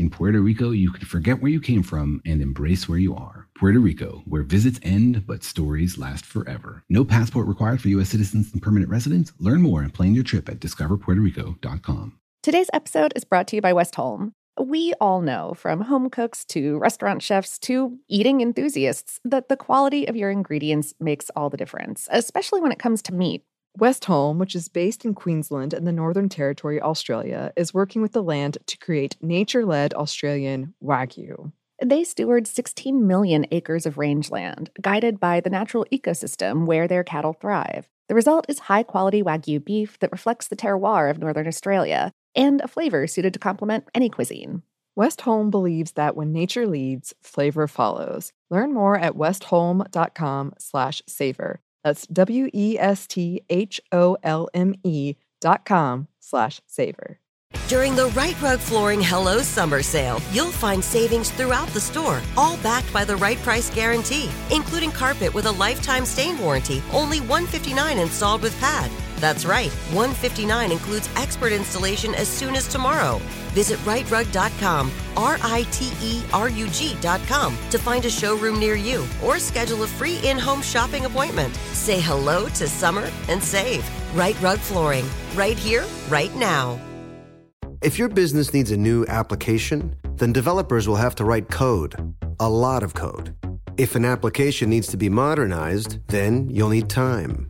In Puerto Rico, you can forget where you came from and embrace where you are. Puerto Rico, where visits end but stories last forever. No passport required for U.S. citizens and permanent residents. Learn more and plan your trip at discoverpuertorico.com. Today's episode is brought to you by Westholme. We all know, from home cooks to restaurant chefs to eating enthusiasts, that the quality of your ingredients makes all the difference, especially when it comes to meat. Westholme, which is based in Queensland and the Northern Territory, Australia, is working with the land to create nature led Australian Wagyu. They steward 16 million acres of rangeland, guided by the natural ecosystem where their cattle thrive. The result is high quality Wagyu beef that reflects the terroir of Northern Australia and a flavor suited to complement any cuisine. Westholme believes that when nature leads, flavor follows. Learn more at westholme.com slash savor. That's W E S T H O L M E dot com slash savor. During the Rite Rug Flooring Hello Summer Sale, you'll find savings throughout the store, all backed by the right price guarantee, including carpet with a lifetime stain warranty, only 159 installed with pad. That's right, 159 includes expert installation as soon as tomorrow. Visit riterug.com, R I T E R U G.com, to find a showroom near you or schedule a free in home shopping appointment. Say hello to summer and save. Rite Rug Flooring, right here, right now. If your business needs a new application, then developers will have to write code, a lot of code. If an application needs to be modernized, then you'll need time,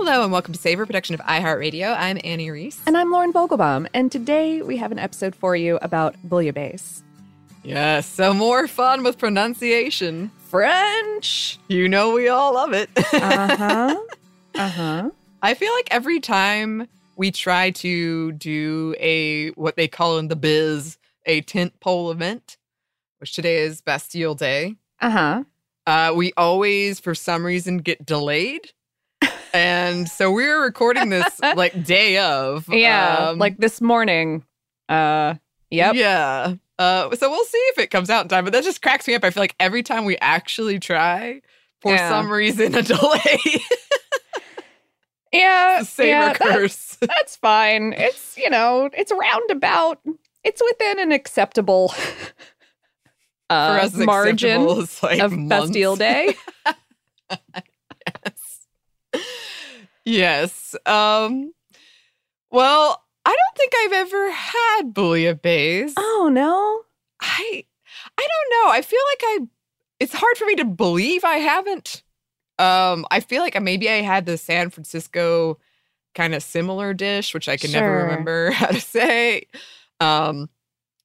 Hello and welcome to Savor, production of iHeartRadio. I'm Annie Reece. And I'm Lauren Vogelbaum, and today we have an episode for you about bouillabaisse. Yes, so more fun with pronunciation. French! You know we all love it. Uh-huh. uh-huh. I feel like every time we try to do a what they call in the biz a tent pole event, which today is Bastille Day, Uh-huh. uh, we always for some reason get delayed. And so we're recording this like day of. Yeah, um, like this morning. Uh yep. Yeah. Uh, so we'll see if it comes out in time, but that just cracks me up. I feel like every time we actually try, for Yeah. some reason, a delay. Yeah. same yeah, that- occurs. that's fine. It's, you know, it's roundabout. It's within an acceptable For uh, us, margin like, of months. Bastille Day. Yes. Um, well, I don't think I've ever had bouillabaisse. oh no. I I don't know. I feel like I it's hard for me to believe I haven't. Um I feel like maybe I had the San Francisco kind of similar dish which I can never remember how to say. Um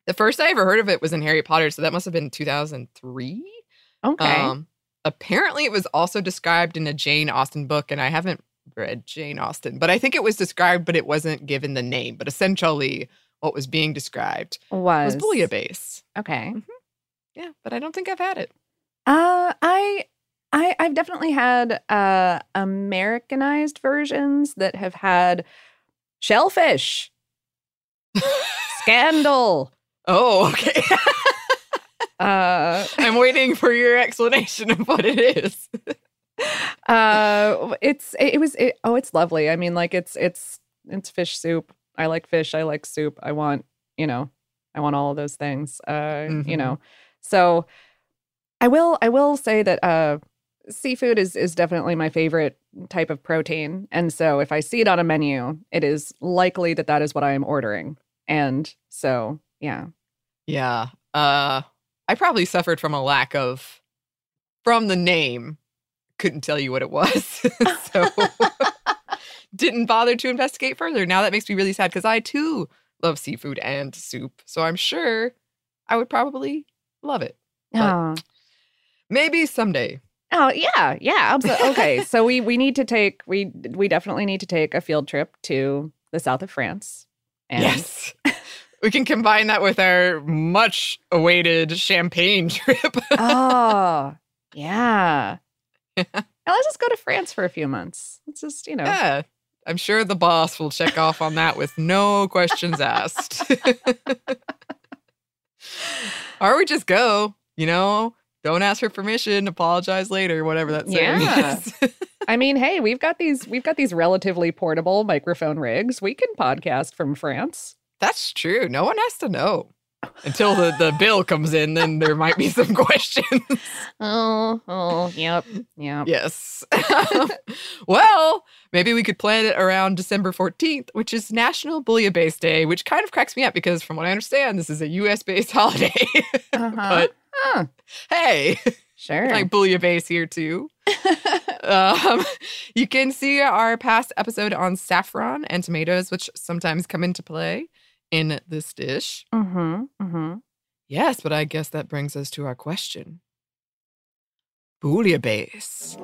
the first I ever heard of it was in Harry Potter so that must have been 2003. Okay. Um apparently it was also described in a Jane Austen book and I haven't read Jane Austen, but I think it was described but it wasn't given the name, but essentially what was being described was was bouillabaisse. Okay. Yeah, but I don't think I've had it. Uh, I, I, I've definitely had uh Americanized versions that have had shellfish, scandal. Oh, okay. Uh, I'm waiting for your explanation of what it is. Uh, it's it, was it, oh, it's lovely. I mean, like it's it's it's fish soup. I like fish. I like soup. I want you know, I want all of those things. Uh, you Mhm. know, so I will I will say that uh seafood is is definitely my favorite type of protein and so if i see it on a menu it is likely that that is what i am ordering and so yeah Yeah. Uh I probably suffered from a lack of from the name couldn't tell you what it was. so didn't bother to investigate further. Now that makes me really sad because I too love seafood and soup. So I'm sure I would probably love it. Oh. maybe someday. Oh yeah, yeah. Absolutely. Okay, so we we need to take we we definitely need to take a field trip to the south of France. And Yes. we can combine that with our much awaited champagne trip. Oh, yeah. Now let's just go to France for a few months. Let's just you know. yeah. I'm sure the boss will check off on that with no questions asked. or we just go, you know, don't ask for permission, apologize later, whatever that saying Yeah. I mean, hey, we've got these we've got these relatively portable microphone rigs. We can podcast from France. That's true. No one has to know. Until the, the bill comes in, then there might be some questions. Oh, oh, yep, yep. yes. well, maybe we could plan it around December 14th, which is National Bouillabaisse Day, which kind of cracks me up because, from what I understand, this is a US based holiday. Uh-huh. but Huh, hey, sure. like bouillabaisse here too. um, you can see our past episode on saffron and tomatoes, which sometimes come into play in this dish. mm-hmm, mm-hmm. Yes, but I guess that brings us to our question. Bouillabaisse.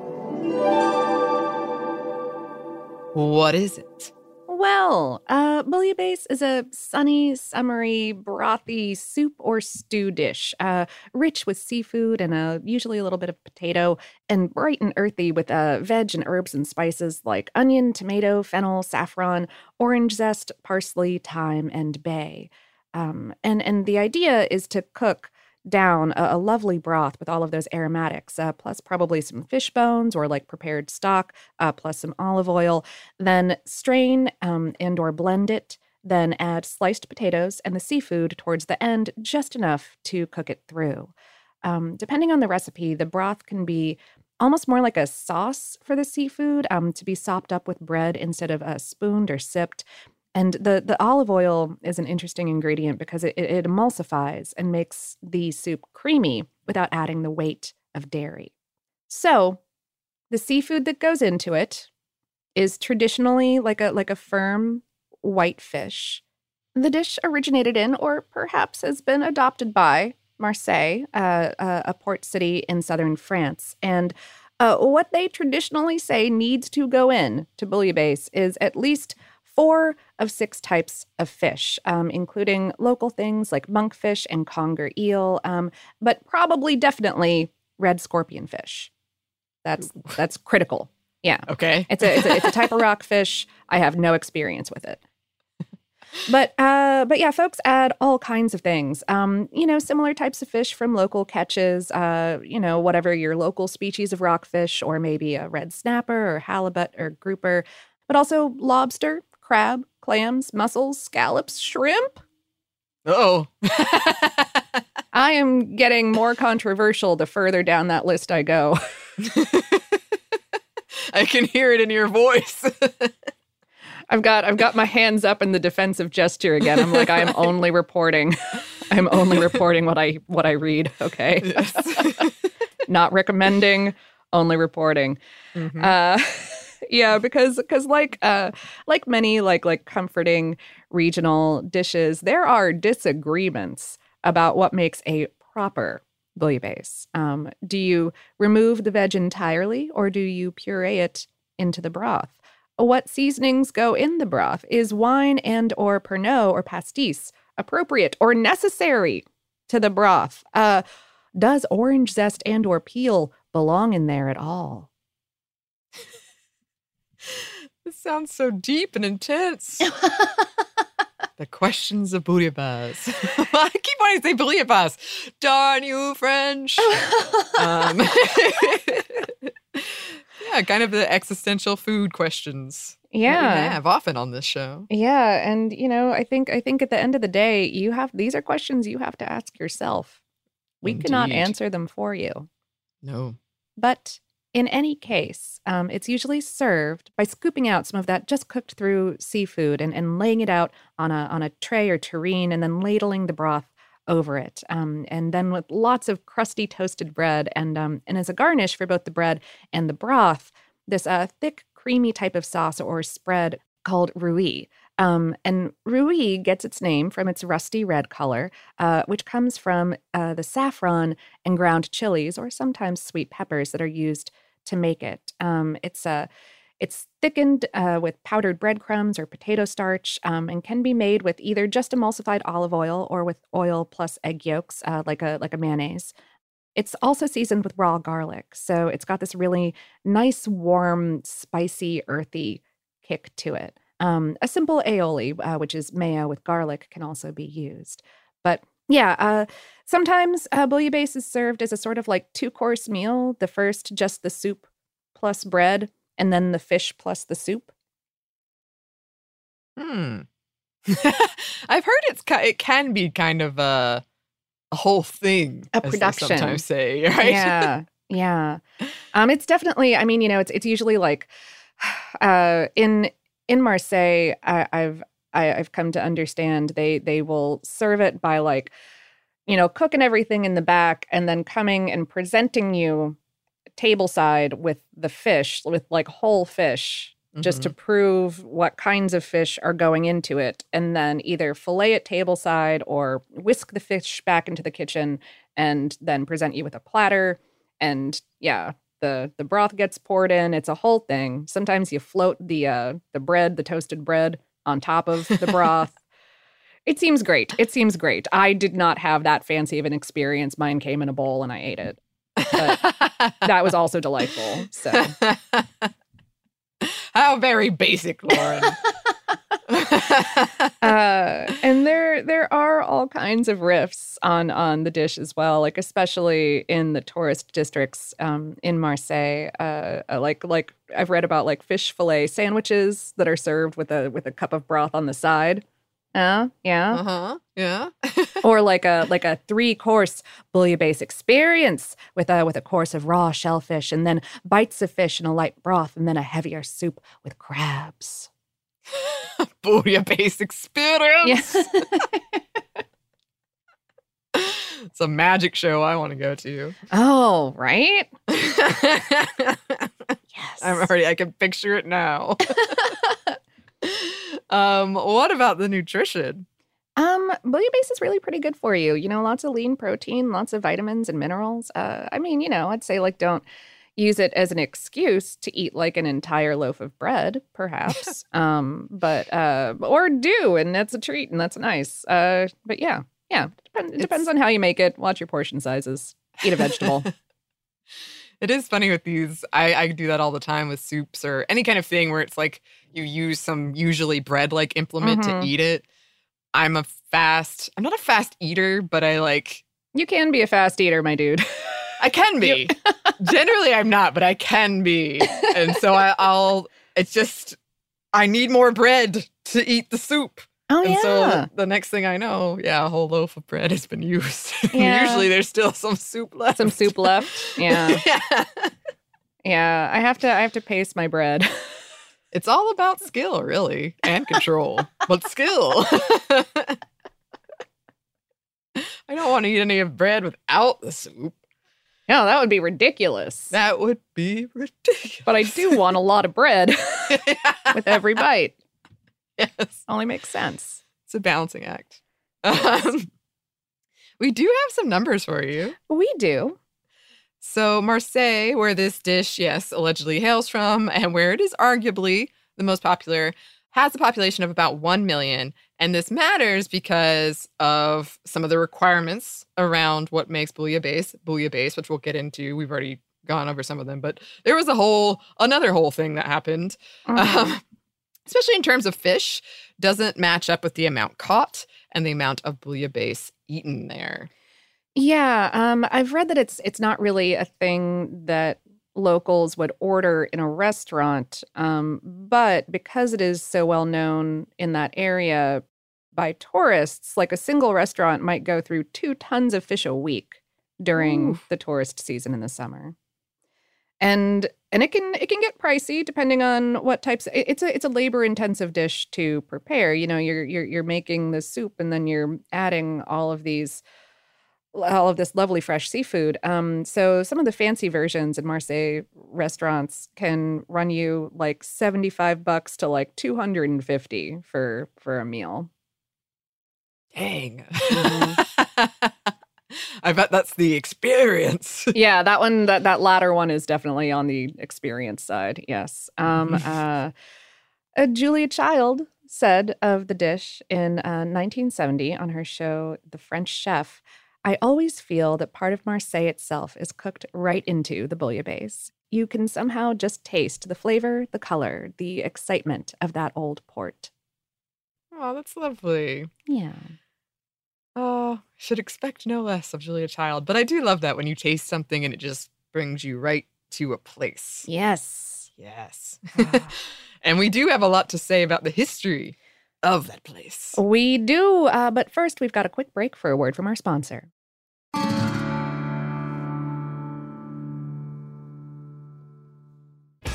What is it? Well, uh, bouillabaisse is a sunny, summery, brothy soup or stew dish, uh, rich with seafood and uh, usually a little bit of potato, and bright and earthy with uh, veg and herbs and spices like onion, tomato, fennel, saffron, orange zest, parsley, thyme, and bay. Um, and and the idea is to cook down a, a lovely broth with all of those aromatics, uh, plus probably some fish bones or like prepared stock, uh, plus some olive oil. Then strain um, and or blend it. Then add sliced potatoes and the seafood towards the end, just enough to cook it through. Um, depending on the recipe, the broth can be almost more like a sauce for the seafood um, to be sopped up with bread instead of uh, spooned or sipped. And the, the olive oil is an interesting ingredient because it, it emulsifies and makes the soup creamy without adding the weight of dairy. So, the seafood that goes into it is traditionally like a like a firm white fish. The dish originated in, or perhaps has been adopted by, Marseille, uh, uh, a port city in southern France. And uh, what they traditionally say needs to go in to bouillabaisse is at least four of six types of fish, um, including local things like monkfish and conger eel, um, but probably definitely red scorpion fish. That's that's critical. Yeah. Okay. It's a, it's a it's a type of rockfish. I have no experience with it. But uh, but yeah, folks add all kinds of things. Um, you know, similar types of fish from local catches. Uh, you know, whatever your local species of rockfish, or maybe a red snapper, or halibut, or grouper. But also lobster, crab, clams, mussels, scallops, shrimp. Oh. I am getting more controversial the further down that list I go. I can hear it in your voice. I've got I've got my hands up in the defensive gesture again. I'm like I am only reporting. I'm only reporting what I what I read. Okay, Yes. not recommending, only reporting. Mhm. Uh, yeah, because because like uh, like many like like comforting regional dishes, there are disagreements about what makes a proper bouillabaisse. Um, do you remove the veg entirely, or do you puree it into the broth? What seasonings go in the broth? Is wine and or Pernod or pastis appropriate or necessary to the broth? Uh, does orange zest and or peel belong in there at all? This sounds so deep and intense. the questions of bouillabaisse. I keep wanting to say bouillabaisse. Darn you, French. um, yeah, kind of the existential food questions. Yeah, we have often on this show. Yeah, and you know, I think I think at the end of the day, you have these are questions you have to ask yourself. We cannot answer them for you. No. But in any case, um, it's usually served by scooping out some of that just cooked through seafood and, and laying it out on a on a tray or tureen and then ladling the broth over it, um, and then with lots of crusty toasted bread, and um, and as a garnish for both the bread and the broth, this uh, thick, creamy type of sauce or spread called rouille. Um, and rouille gets its name from its rusty red color, uh, which comes from uh, the saffron and ground chilies, or sometimes sweet peppers, that are used to make it. Um, it's a it's thickened uh, with powdered breadcrumbs or potato starch um, and can be made with either just emulsified olive oil or with oil plus egg yolks, uh, like a like a mayonnaise. It's also seasoned with raw garlic, so it's got this really nice, warm, spicy, earthy kick to it. Um, a simple aioli, uh, which is mayo with garlic, can also be used. But yeah, uh, sometimes uh, bouillabaisse is served as a sort of like two course meal. The first, just the soup plus bread, and then the fish plus the soup. Hmm. I've heard it's it can be kind of a a whole thing. A production. sometimes say, right? Yeah, yeah. Um, it's definitely. I mean, you know, it's it's usually like, uh, in in Marseille, I, I've I, have i have come to understand they they will serve it by like, you know, cooking everything in the back and then coming and presenting you tableside with the fish, with like whole fish, mm-hmm. just to mm-hmm. prove what kinds of fish are going into it, and then either fillet it tableside or whisk the fish back into the kitchen and then present you with a platter. And yeah, the the broth gets poured in. It's a whole thing. Sometimes you float the uh, the bread, the toasted bread, on top of the broth. it seems great. It seems great. I did not have that fancy of an experience. Mine came in a bowl and I ate it. But that was also delightful. So how very basic, Lauren. uh, and there there are all kinds of riffs on on the dish as well, like especially in the tourist districts um, in Marseille. Uh, uh, like like I've read about like fish fillet sandwiches that are served with a with a cup of broth on the side. Uh, yeah. Uh-huh. Yeah. or like a like a three course bouillabaisse experience with a with a course of raw shellfish and then bites of fish in a light broth and then a heavier soup with crabs. bouillabaisse experience. Yeah. it's a magic show I want to go to. Oh, right? yes. I'm already I can picture it now. um, what about the nutrition? Um, bouillabaisse is really pretty good for you. You know, lots of lean protein, lots of vitamins and minerals. Uh, I mean, you know, I'd say like don't use it as an excuse to eat like an entire loaf of bread, perhaps. um, but uh, or do, and that's a treat, and that's nice. Uh, but yeah, yeah, it depends on how you make it. Watch your portion sizes. Eat a vegetable. it is funny with these. I, I do that all the time with soups or any kind of thing where it's like you use some usually bread like implement mm-hmm. to eat it. I'm a fast. I'm not a fast eater, but I like. You can be a fast eater, my dude. I can be. Generally, I'm not, but I can be. And so I, will it's just, I need more bread to eat the soup. Oh, yeah. and yeah. so the next thing I know, yeah, a whole loaf of bread has been used. Yeah. Usually there's still some soup left. Some soup left. Yeah. yeah. yeah. I have to, I have to pace my bread. It's all about skill, really, and control, but skill. I don't want to eat any of bread without the soup. No, that would be ridiculous. That would be ridiculous. But I do want a lot of bread with every bite. Yes. Only makes sense. It's a balancing act. Um, we do have some numbers for you. We do. So, Marseille, where this dish, yes, allegedly hails from, and where it is arguably the most popular, has a population of about 1 million. And this matters because of some of the requirements around what makes bouillabaisse, bouillabaisse, which we'll get into. We've already gone over some of them, but there was a whole, another whole thing that happened. Mm-hmm. Um, especially in terms of fish, doesn't match up with the amount caught and the amount of bouillabaisse eaten there. Yeah, um, I've read that it's it's not really a thing that locals would order in a restaurant. Um, but because it is so well known in that area by tourists, like a single restaurant might go through two tons of fish a week during Ooh. the tourist season in the summer. And and it can it can get pricey depending on what types it's a it's a labor intensive dish to prepare you know you're you're you're making the soup and then you're adding all of these all of this lovely fresh seafood um so some of the fancy versions in marseille restaurants can run you like 75 bucks to like 250 for for a meal Dang. I bet that's the experience. yeah, that one that that latter one is definitely on the experience side. Yes. Um uh, uh Julia Child said of the dish in uh, 1970 on her show The French Chef, I always feel that part of Marseille itself is cooked right into the bouillabaisse. You can somehow just taste the flavor, the color, the excitement of that old port. Oh, that's lovely. Yeah. Oh, should expect no less of Julia Child. But I do love that when you taste something and it just brings you right to a place. Yes. Yes. and we do have a lot to say about the history of that place. We do. Uh, but first, we've got a quick break for a word from our sponsor.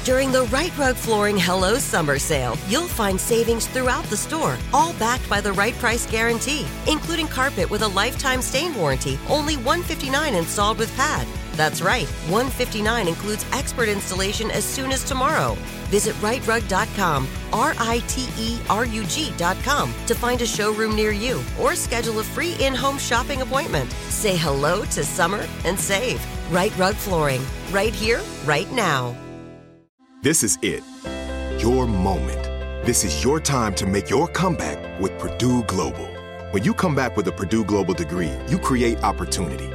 During the Rite Rug Flooring Hello Summer Sale, you'll find savings throughout the store, all backed by the right price guarantee, including carpet with a lifetime stain warranty, only 159 installed with pad. That's right, 159 includes expert installation as soon as tomorrow. Visit riterug.com, R I T E R U G.com, to find a showroom near you or schedule a free in home shopping appointment. Say hello to summer and save. Rite Rug Flooring, right here, right now. This is it. Your moment. This is your time to make your comeback with Purdue Global. When you come back with a Purdue Global degree, you create opportunity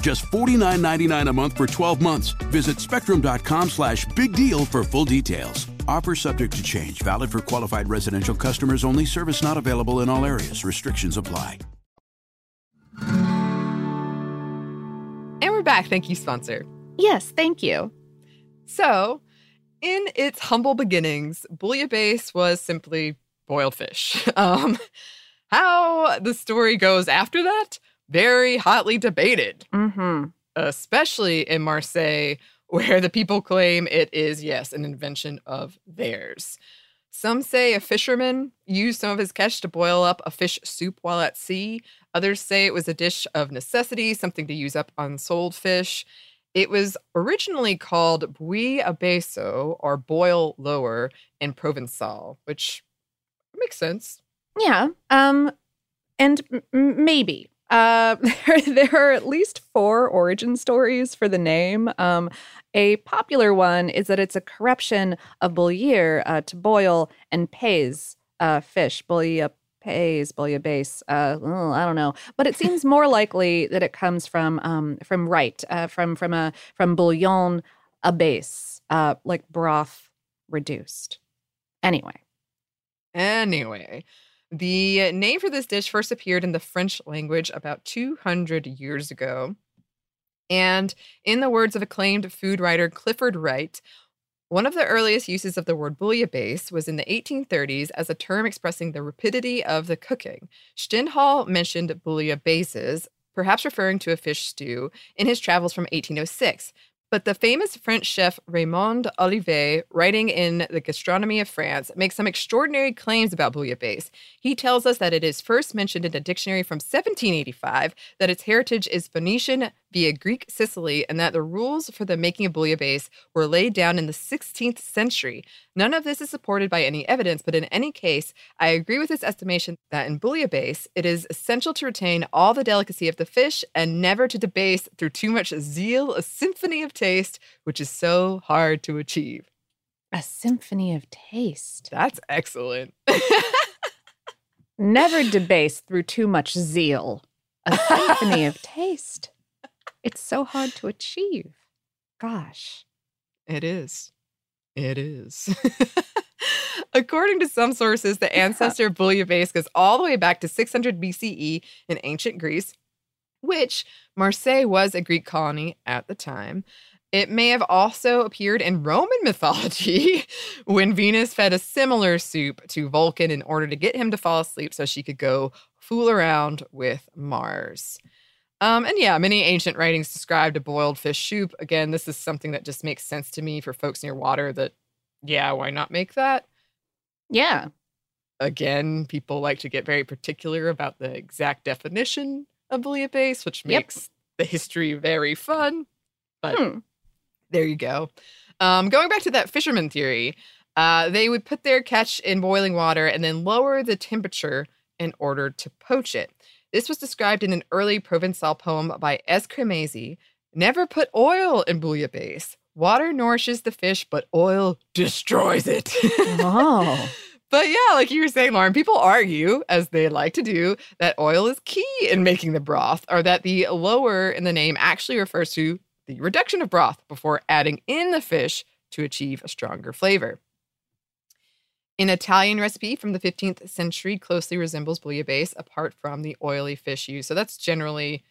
Just $49.99 a month for 12 months. Visit spectrum.com slash big deal for full details. Offer subject to change, valid for qualified residential customers only, service not available in all areas. Restrictions apply. And we're back. Thank you, sponsor. Yes, thank you. So, in its humble beginnings, bouillabaisse was simply boiled fish. Um, how the story goes after that, very hotly debated, Mm-hmm. especially in Marseille, where the people claim it is, yes, an invention of theirs. Some say a fisherman used some of his catch to boil up a fish soup while at sea. Others say it was a dish of necessity, something to use up unsold fish. It was originally called bouillabaisse or boil lower in Provençal, which makes sense. Yeah. Um, and m- maybe. Uh, there, there are at least four origin stories for the name. Um, a popular one is that it's a corruption of bouillir, uh, to boil, and pays, uh, fish, bouilla pays, bouillabaisse. Uh, oh, I don't know, but it seems more likely that it comes from um, from right, uh, from from a from bouillon a base, uh, like broth reduced. Anyway. Anyway, the name for this dish first appeared in the French language about 200 years ago. And in the words of acclaimed food writer Clifford Wright, One of the earliest uses of the word bouillabaisse was in the 1830s as a term expressing the rapidity of the cooking. Stendhal mentioned bouillabaisses, perhaps referring to a fish stew, in his travels from 1806. But the famous French chef Raymond Oliver, writing in the Gastronomy of France, makes some extraordinary claims about bouillabaisse. He tells us that it is first mentioned in a dictionary from 1785, that its heritage is Phoenician via Greek Sicily, and that the rules for the making of bouillabaisse were laid down in the 16th century. None of this is supported by any evidence, but in any case, I agree with this estimation that in bouillabaisse, it is essential to retain all the delicacy of the fish and never to debase through too much zeal a symphony of taste, which is so hard to achieve. A symphony of taste. That's excellent. Never debase through too much zeal. A symphony of taste. It's so hard to achieve. Gosh. It is. It is. According to some sources, the ancestor of bouillabaisse goes all the way back to 600 BCE in ancient Greece, which Marseille was a Greek colony at the time. It may have also appeared in Roman mythology when Venus fed a similar soup to Vulcan in order to get him to fall asleep so she could go fool around with Mars. Um, and yeah, many ancient writings described a boiled fish soup. Again, this is something that just makes sense to me for folks near water that, yeah, why not make that? Yeah. Again, people like to get very particular about the exact definition of bouillabaisse, which Yep. makes the history very fun. But Hmm. there you go. Um, going back to that fisherman theory, uh, they would put their catch in boiling water and then lower the temperature in order to poach it. This was described in an early Provençal poem by Escremesi. Never put oil in bouillabaisse. Water nourishes the fish, but oil destroys it. Oh. But yeah, like you were saying, Lauren, people argue, as they like to do, that oil is key in making the broth, or that the lower in the name actually refers to the reduction of broth before adding in the fish to achieve a stronger flavor. An Italian recipe from the 15th century closely resembles bouillabaisse apart from the oily fish used. So that's generally,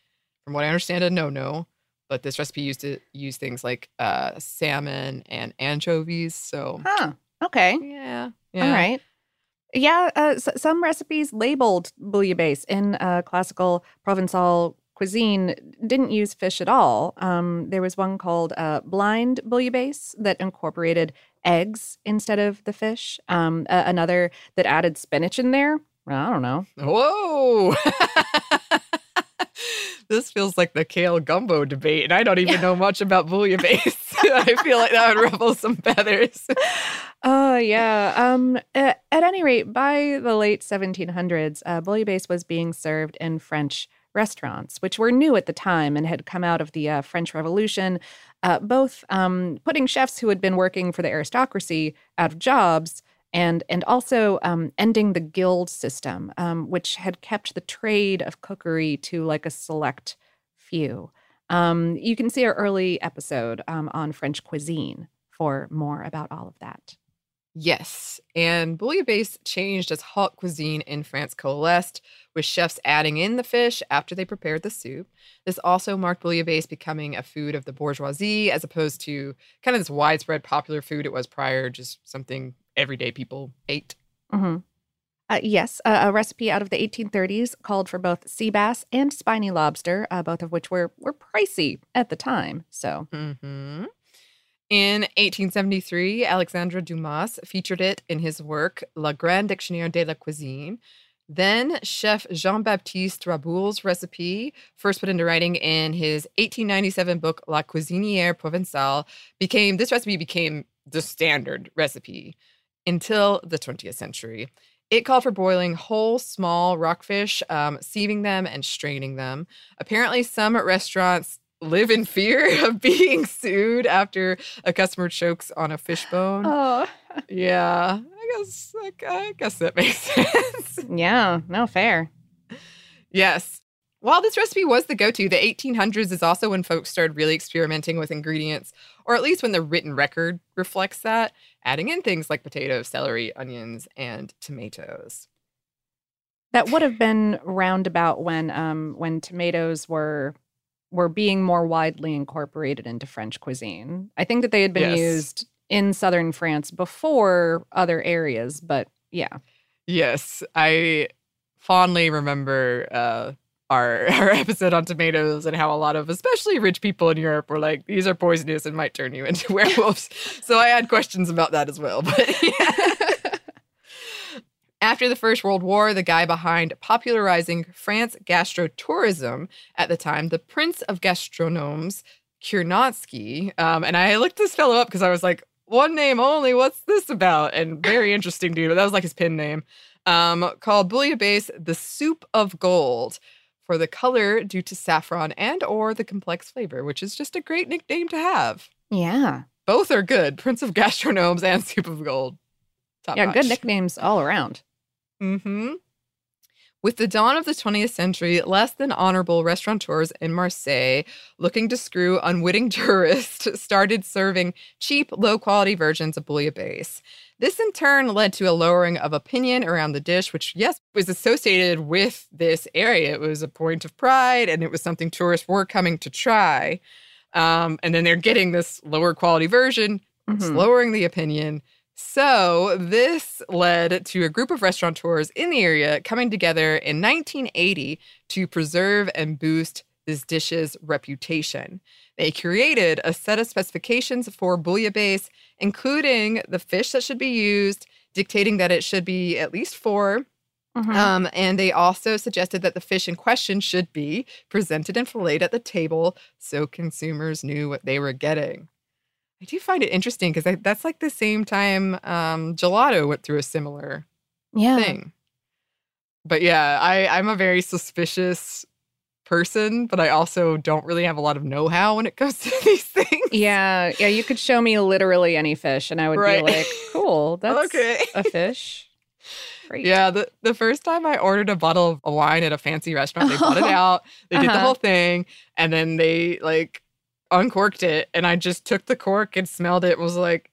from what I understand, a no-no. But this recipe used to use things like uh, salmon and anchovies. So Huh. Okay. yeah, All right. Yeah, uh, s- some recipes labeled bouillabaisse in uh, classical Provençal cuisine didn't use fish at all. Um, there was one called uh, blind bouillabaisse that incorporated eggs instead of the fish. Um, a- another that added spinach in there. Well, I don't know. Whoa. this feels like the kale gumbo debate, and I don't even know much about bouillabaisse. I feel like that would ruffle some feathers. Oh, yeah. Um, a- at any rate, by the late 1700s, uh, bouillabaisse was being served in French restaurants, which were new at the time and had come out of the uh, French Revolution, uh, both um, putting chefs who had been working for the aristocracy out of jobs and and also um, ending the guild system, um, which had kept the trade of cookery to like a select few. Um, you can see our early episode um, on French cuisine for more about all of that. Yes, and bouillabaisse changed as haute cuisine in France coalesced, with chefs adding in the fish after they prepared the soup. This also marked bouillabaisse becoming a food of the bourgeoisie as opposed to kind of this widespread popular food it was prior, just something everyday people ate. hmm Uh, yes, a, a recipe out of the 1830s called for both sea bass and spiny lobster, uh, both of which were were pricey at the time. So, hmm In 1873, Alexandre Dumas featured it in his work Le Grand Dictionnaire de la Cuisine. Then, chef Jean Baptiste Reboul's recipe, first put into writing in his 1897 book La Cuisinière Provençale, became this recipe became the standard recipe until the 20th century. It called for boiling whole small rockfish, um, sieving them and straining them. Apparently, some restaurants live in fear of being sued after a customer chokes on a fishbone. oh, Yeah, I guess like, I guess that makes sense. yeah, no fair. yes. While this recipe was the go-to, the 1800s is also when folks started really experimenting with ingredients, or at least when the written record reflects that, adding in things like potatoes, celery, onions, and tomatoes. That would have been roundabout when um when tomatoes were were being more widely incorporated into French cuisine. I think that they had been Yes. used in southern France before other areas, but yeah. Yes, I fondly remember uh, our our episode on tomatoes and how a lot of especially rich people in Europe were like, these are poisonous and might turn you into werewolves. so I had questions about that as well. But yeah. After the First World War, the guy behind popularizing France gastrotourism at the time, the Prince of Gastronomes, Curnonsky, um, and I looked this fellow up because I was like, one name only. What's this about? And very interesting dude. But that was like his pin name. Um, called Bouillabaisse the soup of gold for the color due to saffron and or the complex flavor, which is just a great nickname to have. Yeah. Both are good. Prince of Gastronomes and Soup of Gold. Top yeah, notch. good nicknames all around. Mm-hmm. With the dawn of the 20th century, less than honorable restaurateurs in Marseille looking to screw unwitting tourists started serving cheap, low quality versions of bouillabaisse. This in turn led to a lowering of opinion around the dish, which, yes, was associated with this area. It was a point of pride and it was something tourists were coming to try. Um, and then they're getting this lower quality version, it's Mhm. lowering the opinion. So, this led to a group of restaurateurs in the area coming together in 1980 to preserve and boost this dish's reputation. They created a set of specifications for bouillabaisse, including the fish that should be used, dictating that it should be at least four. Mhm. Um, and they also suggested that the fish in question should be presented and filleted at the table so consumers knew what they were getting. I do find it interesting because that's like the same time um, gelato went through a similar yeah. thing. But yeah, I, I'm a very suspicious person, but I also don't really have a lot of know how when it comes to these things. Yeah. Yeah. You could show me literally any fish and I would Right. be like, cool, that's Okay. a fish. Great. Yeah, the, the first time I ordered a bottle of wine at a fancy restaurant, they brought it out, they did the Uh-huh. whole thing, and then they like uncorked it, and I just took the cork and smelled it and was like,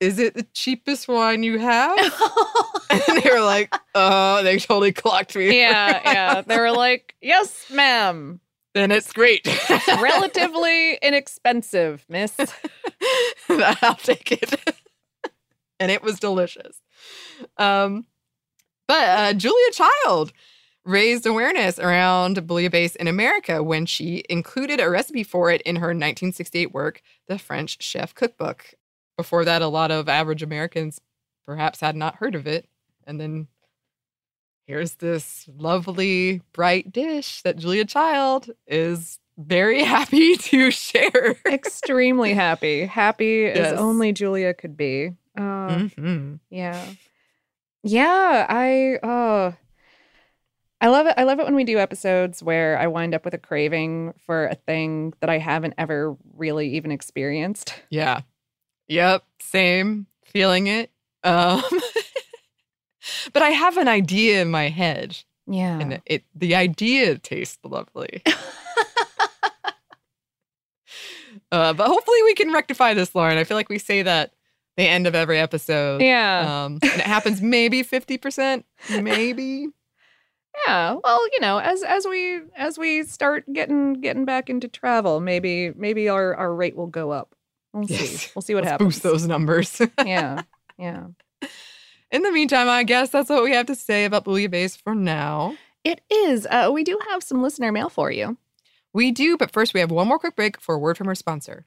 Is it the cheapest wine you have? and they were like, Oh, they totally clocked me. yeah. Yeah. They were like, yes, ma'am. then it's great. Relatively inexpensive, miss. I'll take it. and it was delicious. Um, but uh, Julia Child raised awareness around bouillabaisse in America when she included a recipe for it in her 1968 work, The French Chef Cookbook. Before that, a lot of average Americans perhaps had not heard of it. And then here's this lovely, bright dish that Julia Child is very happy to share. Extremely happy. Happy Yes. as only Julia could be. Uh, Mhm. Yeah. Yeah, I uh I love it. I love it when we do episodes where I wind up with a craving for a thing that I haven't ever really even experienced. Yeah. Yep. Same. Feeling it. Um, but I have an idea in my head, Yeah. and it the idea tastes lovely. uh, but hopefully we can rectify this, Lauren. I feel like we say that the end of every episode. yeah. Um, and it happens maybe fifty percent, maybe. Yeah. Well, you know, as as we as we start getting getting back into travel, maybe maybe our our rate will go up. We'll see. We'll see what Let's happens. Boost those numbers. Yeah. Yeah. in the meantime, I guess that's what we have to say about Bouillabaisse for now. It is. Uh, we do have some listener mail for you. We do, but first we have one more quick break for a word from our sponsor.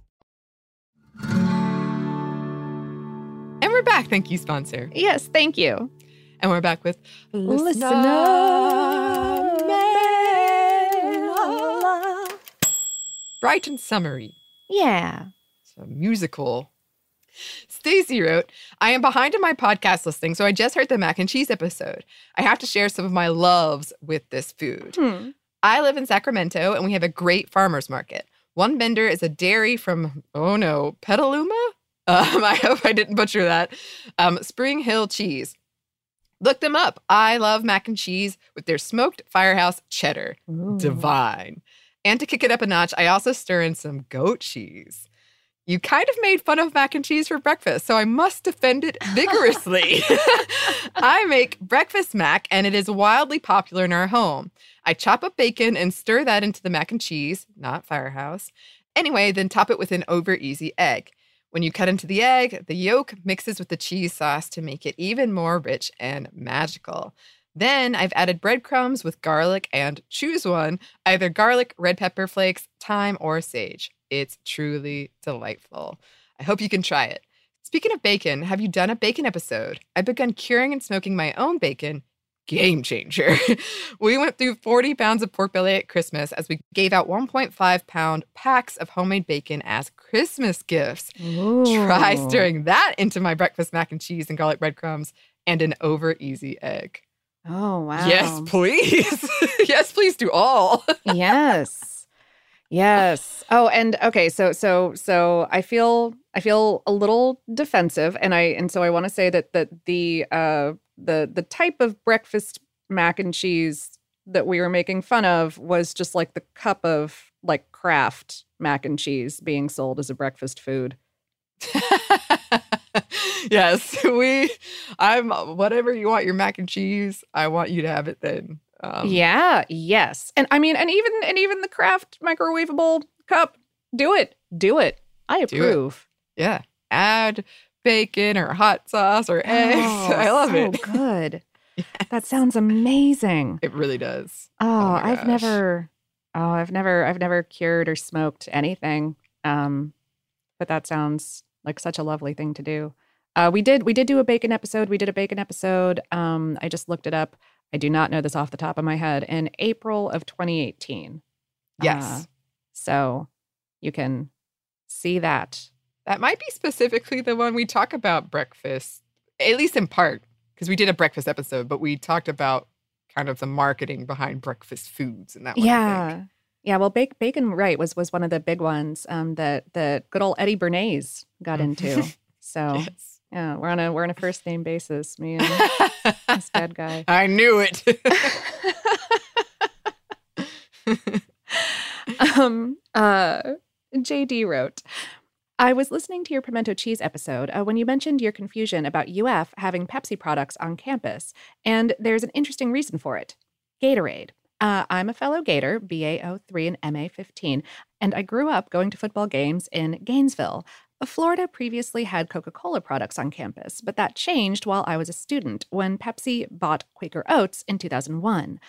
And we're back. Thank you, sponsor. Yes, thank you. And we're back with Listener Mail. Brighton Summary. Yeah. It's a musical. Stacy wrote, I am behind in my podcast listening, so I just heard the mac and cheese episode. I have to share some of my loves with this food. Hmm. I live in Sacramento and we have a great farmer's market. One vendor is a dairy from, oh no, Petaluma? Um, I hope I didn't butcher that. Um, Spring Hill Cheese. Look them up. I love mac and cheese with their smoked firehouse cheddar. Divine. And to kick it up a notch, I also stir in some goat cheese. You kind of made fun of mac and cheese for breakfast, so I must defend it vigorously. I make breakfast mac, and it is wildly popular in our home. I chop up bacon and stir that into the mac and cheese, not firehouse. Anyway, then top it with an over easy egg. When you cut into the egg, the yolk mixes with the cheese sauce to make it even more rich and magical. Then I've added breadcrumbs with garlic and choose one either garlic, red pepper flakes, thyme, or sage. It's truly delightful. I hope you can try it. Speaking of bacon, have you done a bacon episode? I've begun curing and smoking my own bacon. Game changer. we went through 40 pounds of pork belly at Christmas as we gave out 1.5 pound packs of homemade bacon as Christmas gifts. Try stirring that into my breakfast mac and cheese and garlic breadcrumbs and an over easy egg. Oh, wow. Yes, please. yes, please do all. yes. Yes. Oh, and okay, so so so I feel I feel a little defensive and I and so I want to say that that the uh the the type of breakfast mac and cheese that we were making fun of was just like the cup of like Kraft mac and cheese being sold as a breakfast food. yes, we. I'm whatever you want your mac and cheese. I want you to have it then. Um, yeah, yes. And I mean and even and even the Kraft microwavable cup, do it. Do it. I Do it. approve. yeah. Add bacon or hot sauce or eggs. Oh, I love so it. Good. That sounds amazing. It really does. Oh, my I've never oh, I've never I've never cured or smoked anything. Um but that sounds like such a lovely thing to do. Uh we did we did do a bacon episode. We did a bacon episode. Um I just looked it up. I do not know this off the top of my head in April of 2018. Yes. Uh, so you can see that. That might be specifically the one we talk about breakfast, at least in part, because we did a breakfast episode, but we talked about kind of the marketing behind breakfast foods and that one. Yeah. Yeah, well, bake, bacon right was was one of the big ones um, that that good old Eddie Bernays got into. So Yes. Yeah, we're on a we're on a first name basis. Me and this bad guy. I knew it. um, uh, JD wrote, I was listening to your pimento cheese episode uh, when you mentioned your confusion about UF having Pepsi products on campus, and there's an interesting reason for it Gatorade. Uh, I'm a fellow Gator, BA03 and MA15, and I grew up going to football games in Gainesville. Florida previously had Coca Cola products on campus, but that changed while I was a student when Pepsi bought Quaker Oats in 2001.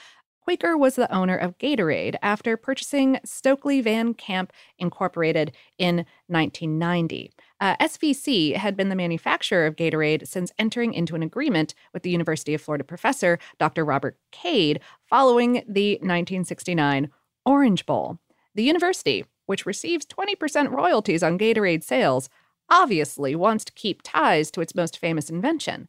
Quaker was the owner of Gatorade after purchasing Stokely Van Camp Incorporated in 1990. Uh, SVC had been the manufacturer of Gatorade since entering into an agreement with the University of Florida professor Dr. Robert Cade following the 1969 Orange Bowl. The university, which receives 20% royalties on Gatorade sales, obviously wants to keep ties to its most famous invention.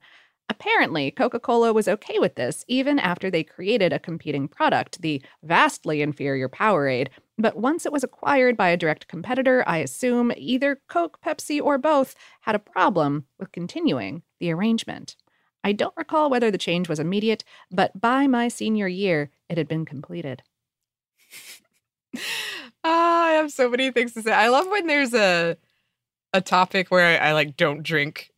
Apparently, Coca Cola was okay with this even after they created a competing product, the vastly inferior Powerade. But once it was acquired by a direct competitor, I assume either Coke, Pepsi, or both had a problem with continuing the arrangement. I don't recall whether the change was immediate, but by my senior year, it had been completed. Ah, I have so many things to say. I love when there's a a topic where I, I like don't drink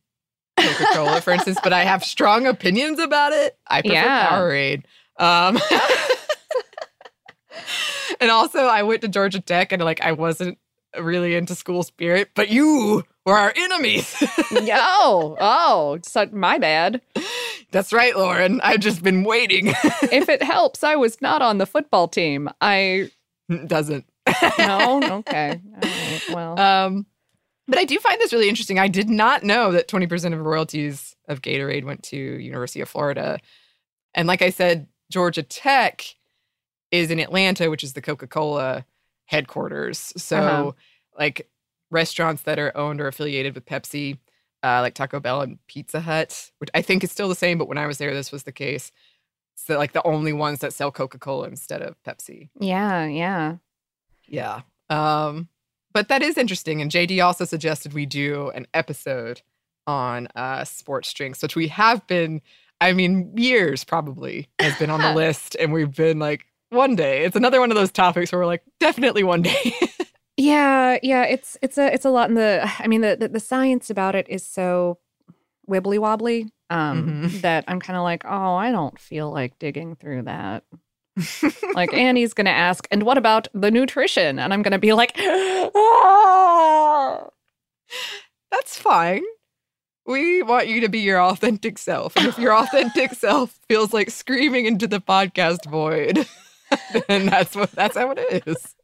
Coca Cola, for instance, but I have strong opinions about it. I prefer Yeah. Powerade. Um, and also, I went to Georgia Tech, and like I wasn't really into school spirit, but you were our enemies. oh, oh, so my bad. That's right, Lauren. I've just been waiting. If it helps, I was not on the football team. I Doesn't. no, okay, right, well, Um, but I do find this really interesting. I did not know that 20% of royalties of Gatorade went to University of Florida. And like I said, Georgia Tech is in Atlanta, which is the Coca-Cola headquarters. So Uh-huh. like restaurants that are owned or affiliated with Pepsi, uh, like Taco Bell and Pizza Hut, which I think is still the same, but when I was there, this was the case. So like the only ones that sell Coca-Cola instead of Pepsi. yeah, yeah. Yeah. Um, but that is interesting. And JD also suggested we do an episode on uh, sports drinks, which we have been, I mean, years probably has been on the list. And we've been like, one day. It's another one of those topics where we're like, definitely one day. Yeah, yeah, it's it's a it's a lot in the I mean the the, the science about it is so wibbly wobbly um Mhm. that I'm kind of like, "Oh, I don't feel like digging through that." like Annie's going to ask, "And what about the nutrition?" And I'm going to be like, "Ah." That's fine. We want you to be your authentic self. And if your authentic self feels like screaming into the podcast void, then that's what that's how it is.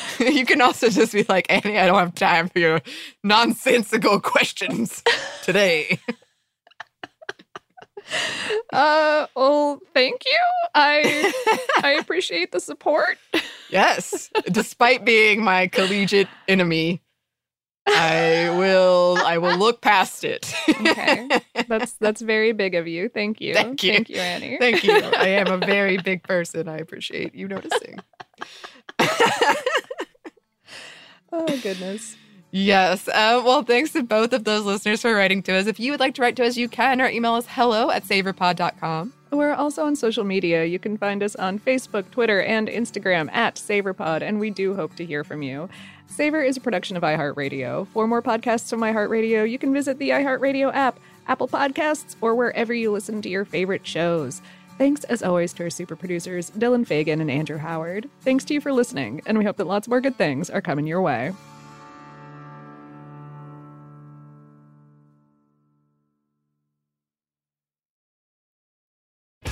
you can also just be like, Annie, I don't have time for your nonsensical questions today. Uh, well, thank you. I I appreciate the support. yes. Despite being my collegiate enemy, I will I will look past it. Okay. That's that's very big of you. Thank you. Thank you. Thank you, Annie. Thank you. I am a very big person. I appreciate you noticing. Oh goodness. yes. Uh, well, thanks to both of those listeners for writing to us. If you would like to write to us, you can. Our email is hello at savorpod.com. We're also on social media. You can find us on Facebook, Twitter, and Instagram at SavorPod, and we do hope to hear from you. Savor is a production of iHeartRadio. For more podcasts from iHeartRadio, you can visit the iHeartRadio app, Apple Podcasts, or wherever you listen to your favorite shows. Thanks, as always, to our super producers, Dylan Fagan and Andrew Howard. Thanks to you for listening, and we hope that lots more good things are coming your way.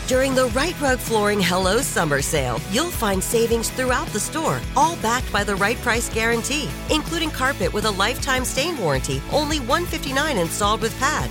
During the Rite Rug Flooring Hello Summer Sale, you'll find savings throughout the store, all backed by the right price guarantee, including carpet with a lifetime stain warranty, only $159 installed with pad.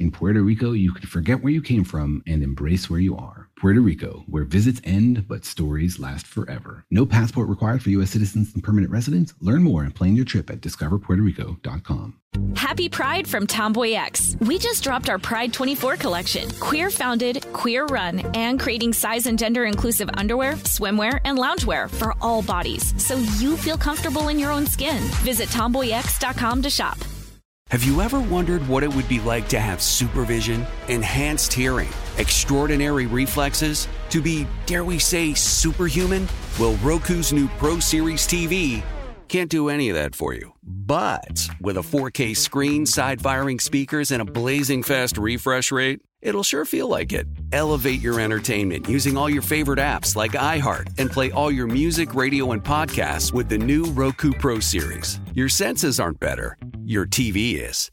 In Puerto Rico, you can forget where you came from and embrace where you are. Puerto Rico, where visits end but stories last forever. No passport required for U.S. citizens and permanent residents. Learn more and plan your trip at discoverpuertorico.com. Happy Pride from Tomboy X. We just dropped our Pride 24 collection. Queer founded, queer run, and creating size and gender inclusive underwear, swimwear, and loungewear for all bodies so you feel comfortable in your own skin. Visit tomboyx.com to shop. Have you ever wondered what it would be like to have supervision, enhanced hearing, extraordinary reflexes, to be, dare we say, superhuman? Well, Roku's new Pro Series TV can't do any of that for you. But with a 4K screen, side firing speakers, and a blazing fast refresh rate, it'll sure feel like it. Elevate your entertainment using all your favorite apps like iHeart and play all your music, radio, and podcasts with the new Roku Pro Series. Your senses aren't better, your TV is.